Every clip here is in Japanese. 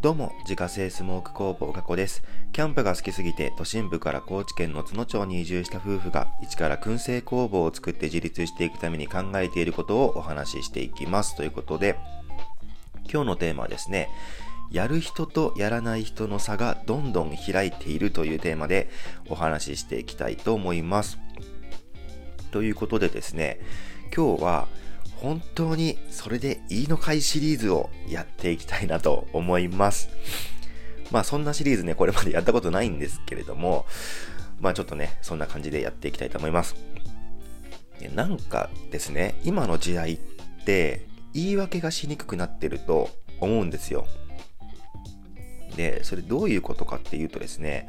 どうも、自家製スモーク工房加古です。キャンプが好きすぎて、都心部から高知県の津野町に移住した夫婦が、一から燻製工房を作って自立していくために考えていることをお話ししていきます。ということで、今日のテーマはですね、やる人とやらない人の差がどんどん開いているというテーマでお話ししていきたいと思います。ということでですね、今日は本当にそれでいいのかいシリーズをやっていきたいなと思います。まあそんなシリーズね、これまでやったことないんですけれども、まあちょっとね、そんな感じでやっていきたいと思います。なんかですね、今の時代って言い訳がしにくくなってると思うんですよ。で、それどういうことかっていうとですね、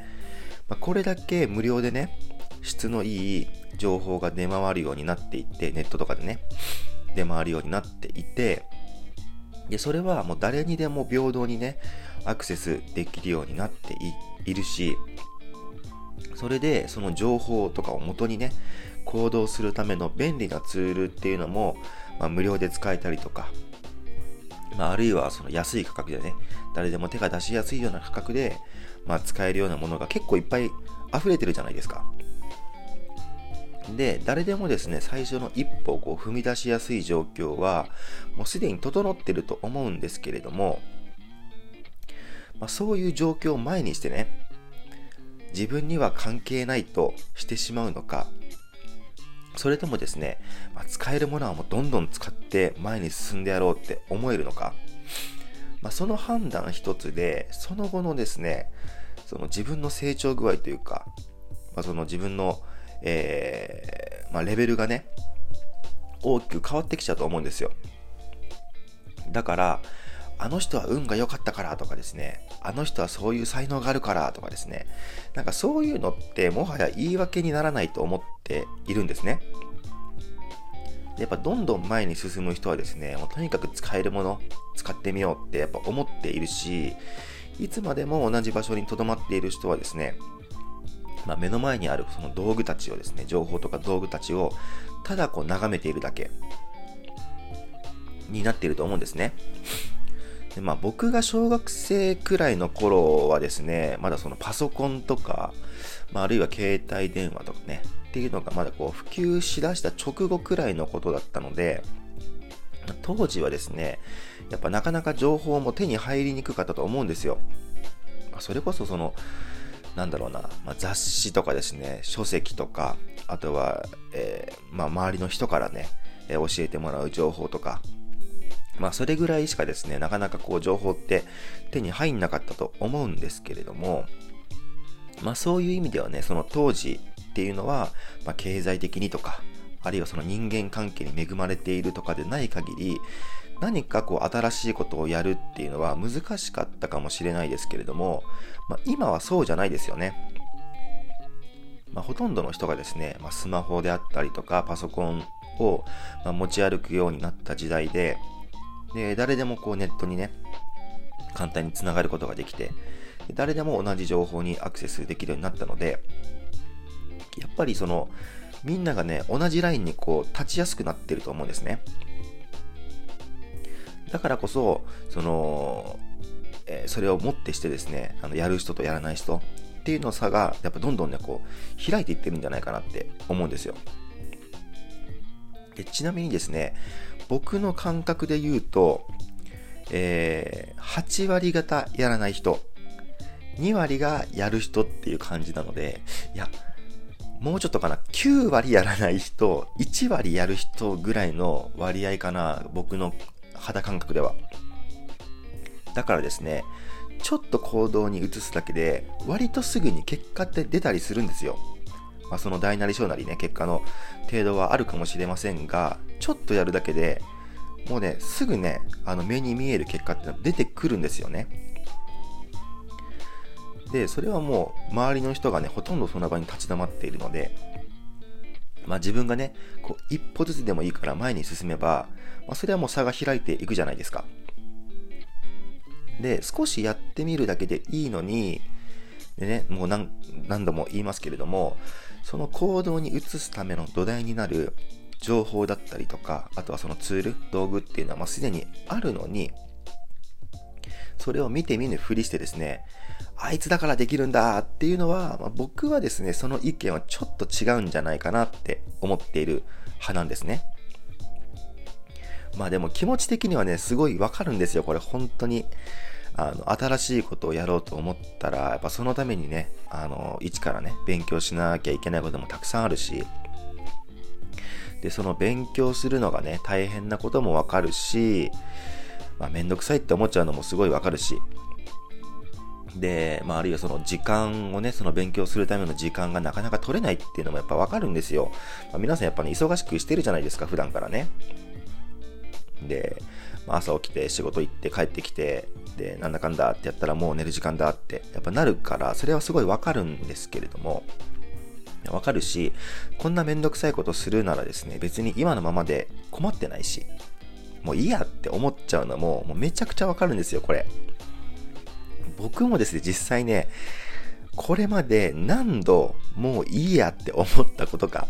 まあ、これだけ無料でね、質のいい情報が出回るようになっていって、ネットとかでね、出回るようになっていて、で、それはもう誰にでも平等にね、アクセスできるようになっているし、それでその情報とかを元にね、行動するための便利なツールっていうのも、まあ、無料で使えたりとか、まあ、あるいはその安い価格でね、誰でも手が出しやすいような価格で、まあ、使えるようなものが結構いっぱい溢れてるじゃないですか。で、誰でもですね、最初の一歩を踏み出しやすい状況は、もうすでに整ってると思うんですけれども、まあ、そういう状況を前にしてね、自分には関係ないとしてしまうのか、それともですね、まあ、使えるものはもうどんどん使って前に進んでやろうって思えるのか、まあ、その判断一つで、その後のですね、その自分の成長具合というか、まあ、その自分のえ、まあ、レベルがね、大きく変わってきちゃうと思うんですよ。だから、あの人は運が良かったからとかですね、あの人はそういう才能があるからとかですね、なんかそういうのってもはや言い訳にならないと思っているんですね。やっぱどんどん前に進む人はですね、もうとにかく使えるもの、使ってみようってやっぱ思っているし、いつまでも同じ場所に留まっている人はですね、まあ、目の前にあるその道具たちをですね、情報とか道具たちをただこう眺めているだけになっていると思うんですね。でまあ、僕が小学生くらいの頃はですね、まだそのパソコンとか、まあ、あるいは携帯電話とかね、っていうのがまだこう普及しだした直後くらいのことだったので、当時はですね、やっぱなかなか情報も手に入りにくかったと思うんですよ。それこそその、なんだろうな、まあ、雑誌とかですね、書籍とか、あとは、えー、まあ、周りの人からね、えー、教えてもらう情報とか、まあ、それぐらいしかですね、なかなかこう、情報って手に入んなかったと思うんですけれども、まあ、そういう意味ではね、その当時っていうのは、まあ、経済的にとか、あるいはその人間関係に恵まれているとかでない限り、何かこう新しいことをやるっていうのは難しかったかもしれないですけれども、まあ、今はそうじゃないですよね。まあ、ほとんどの人がですね、まあ、スマホであったりとかパソコンを、ま持ち歩くようになった時代で、で誰でもこうネットにね、簡単につながることができて、誰でも同じ情報にアクセスできるようになったので、やっぱりその、みんながね、同じラインにこう立ちやすくなってると思うんですね。だからこそ、その、えー、それをもってしてですね、あの、やる人とやらない人っていうの差が、やっぱどんどんね、こう、開いていってるんじゃないかなって思うんですよ。でちなみにですね、僕の感覚で言うと、えー、8割方やらない人、2割がやる人っていう感じなので、いや、もうちょっとかな、9割やらない人、1割やる人ぐらいの割合かな、僕の肌感覚では。だからですね、ちょっと行動に移すだけで、割とすぐに結果って出たりするんですよ。まあ、その大なり小なりね、結果の程度はあるかもしれませんが、ちょっとやるだけで、もうね、すぐね、あの目に見える結果ってのは出てくるんですよね。で、それはもう周りの人がね、ほとんどその場に立ち止まっているので、まあ自分がね、こう一歩ずつでもいいから前に進めば、まあ、それはもう差が開いていくじゃないですか。で、少しやってみるだけでいいのに、でね、もう何何度も言いますけれども、その行動に移すための土台になる情報だったりとか、あとはそのツール、道具っていうのはまあすでにあるのに、それを見て見ぬふりしてですね、あいつだからできるんだっていうのは、まあ、僕はですね、その意見はちょっと違うんじゃないかなって思っている派なんですね。まあでも気持ち的にはね、すごいわかるんですよ、これ本当に。あの、新しいことをやろうと思ったら、やっぱそのためにね、あの、一からね、勉強しなきゃいけないこともたくさんあるし、で、その勉強するのがね、大変なこともわかるし、まあ、めんどくさいって思っちゃうのもすごいわかるし、で、まあ、あるいはその時間をね、その勉強するための時間がなかなか取れないっていうのもやっぱわかるんですよ。まあ、皆さんやっぱね、忙しくしてるじゃないですか、普段からね。で、まあ、朝起きて仕事行って帰ってきて、で、なんだかんだってやったらもう寝る時間だって、やっぱなるから、それはすごいわかるんですけれども、わかるし、こんなめんどくさいことするならですね、別に今のままで困ってないし、もういいやって思っちゃうのも、もうめちゃくちゃわかるんですよ、これ。僕もですね、実際ね、これまで何度もういいやって思ったことか。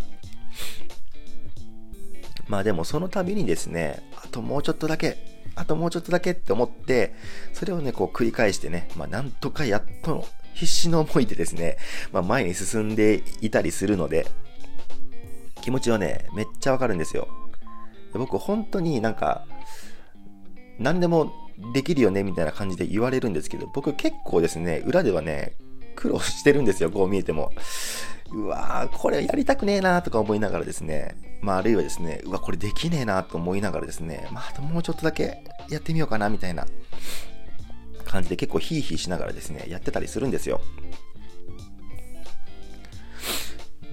まあでもその度にですね、あともうちょっとだけ、あともうちょっとだけって思って、それをね、こう繰り返してね、まあなんとかやっとの必死の思いでですね、まあ前に進んでいたりするので、気持ちはね、めっちゃわかるんですよ。僕本当になんか、何でもできるよねみたいな感じで言われるんですけど、僕結構ですね、裏ではね、苦労してるんですよ、こう見えても。うわー、これやりたくねえなーとか思いながらですね、まああるいはですね、うわ、これできねえなと思いながらですね、まああともうちょっとだけやってみようかなみたいな感じで結構ヒーヒーしながらですね、やってたりするんですよ。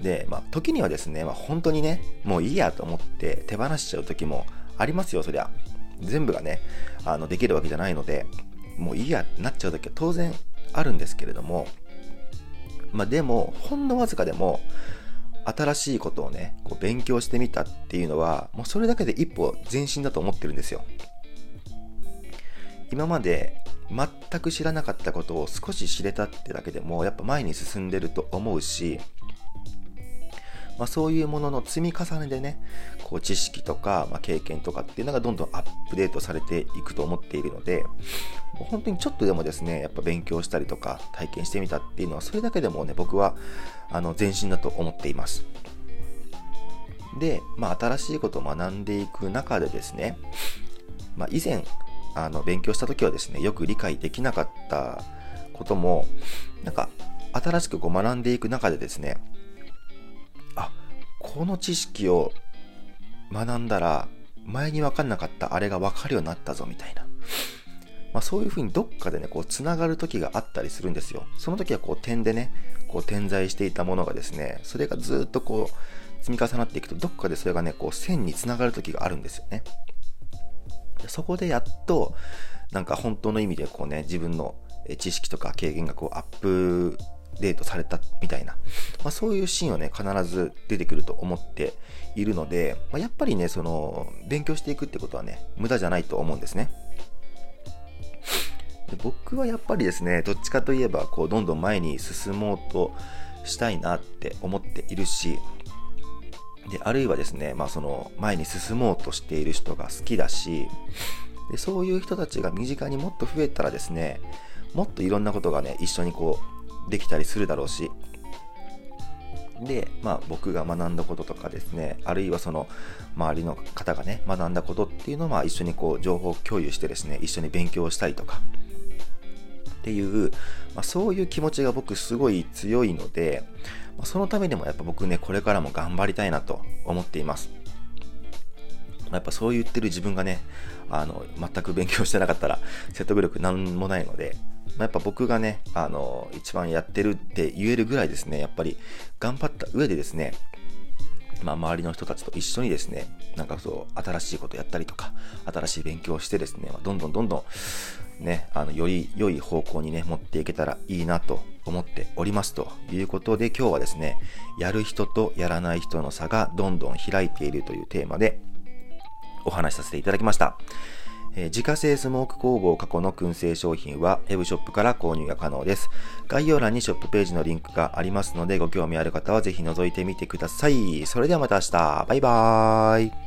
で、まあ時にはですね、まあ本当にね、もういいやと思って手放しちゃう時もありますよ、そりゃ。全部がね、あの、できるわけじゃないので、もういいやなっちゃう時は当然あるんですけれども、まあでも、ほんのわずかでも、新しいことをね、こう勉強してみたっていうのは、もうそれだけで一歩前進だと思ってるんですよ。今まで全く知らなかったことを少し知れたってだけでも、やっぱ前に進んでると思うし、まあ、そういうものの積み重ねでね、こう知識とか、まあ、経験とかっていうのがどんどんアップデートされていくと思っているので、本当にちょっとでもですね、やっぱ勉強したりとか体験してみたっていうのは、それだけでもね、僕はあの前進だと思っています。で、まあ、新しいことを学んでいく中でですね、まあ、以前、あの勉強した時はですね、よく理解できなかったことも、なんか新しくこう学んでいく中でですね、この知識を学んだら、前に分かんなかったあれが分かるようになったぞみたいな。まあ、そういうふうにどっかでね、こう、つながる時があったりするんですよ。その時はこう、点でね、こう、点在していたものがですね、それがずっとこう、積み重なっていくと、どっかでそれがね、こう、線につながる時があるんですよね。そこでやっと、なんか本当の意味でこうね、自分の知識とか経験がこう、アップデートされたみたいな、まあ、そういうシーンはね、必ず出てくると思っているので、まあ、やっぱりね、その、勉強していくってことはね、無駄じゃないと思うんですね。で僕はやっぱりですね、どっちかといえば、こう、どんどん前に進もうとしたいなって思っているし、で、あるいはですね、まあその、前に進もうとしている人が好きだし、でそういう人たちが身近にもっと増えたらですね、もっといろんなことがね、一緒にこう、できたりするだろうし、で、まあ僕が学んだこととかですね、あるいはその周りの方がね、学んだことっていうのをまあ一緒にこう情報共有してですね、一緒に勉強したりとか、っていう、まあ、そういう気持ちが僕すごい強いので、まあ、そのためにもやっぱ僕ね、これからも頑張りたいなと思っています。やっぱそう言ってる自分がね、あの、全く勉強してなかったら説得力なんもないので、まあ、やっぱ僕がね、あの、一番やってるって言えるぐらいですね、やっぱり頑張った上でですね、まあ、周りの人たちと一緒にですね、なんかそう、新しいことやったりとか、新しい勉強をしてですね、まあどんどんどんどん、ね、あの、より良い方向にね、持っていけたらいいなと思っておりますということで、今日はですね、やる人とやらない人の差がどんどん開いているというテーマでお話しさせていただきました。え、自家製スモーク工房過去の燻製商品は Web ショップから購入が可能です。概要欄にショップページのリンクがありますのでご興味ある方はぜひ覗いてみてください。それではまた明日。バイバーイ。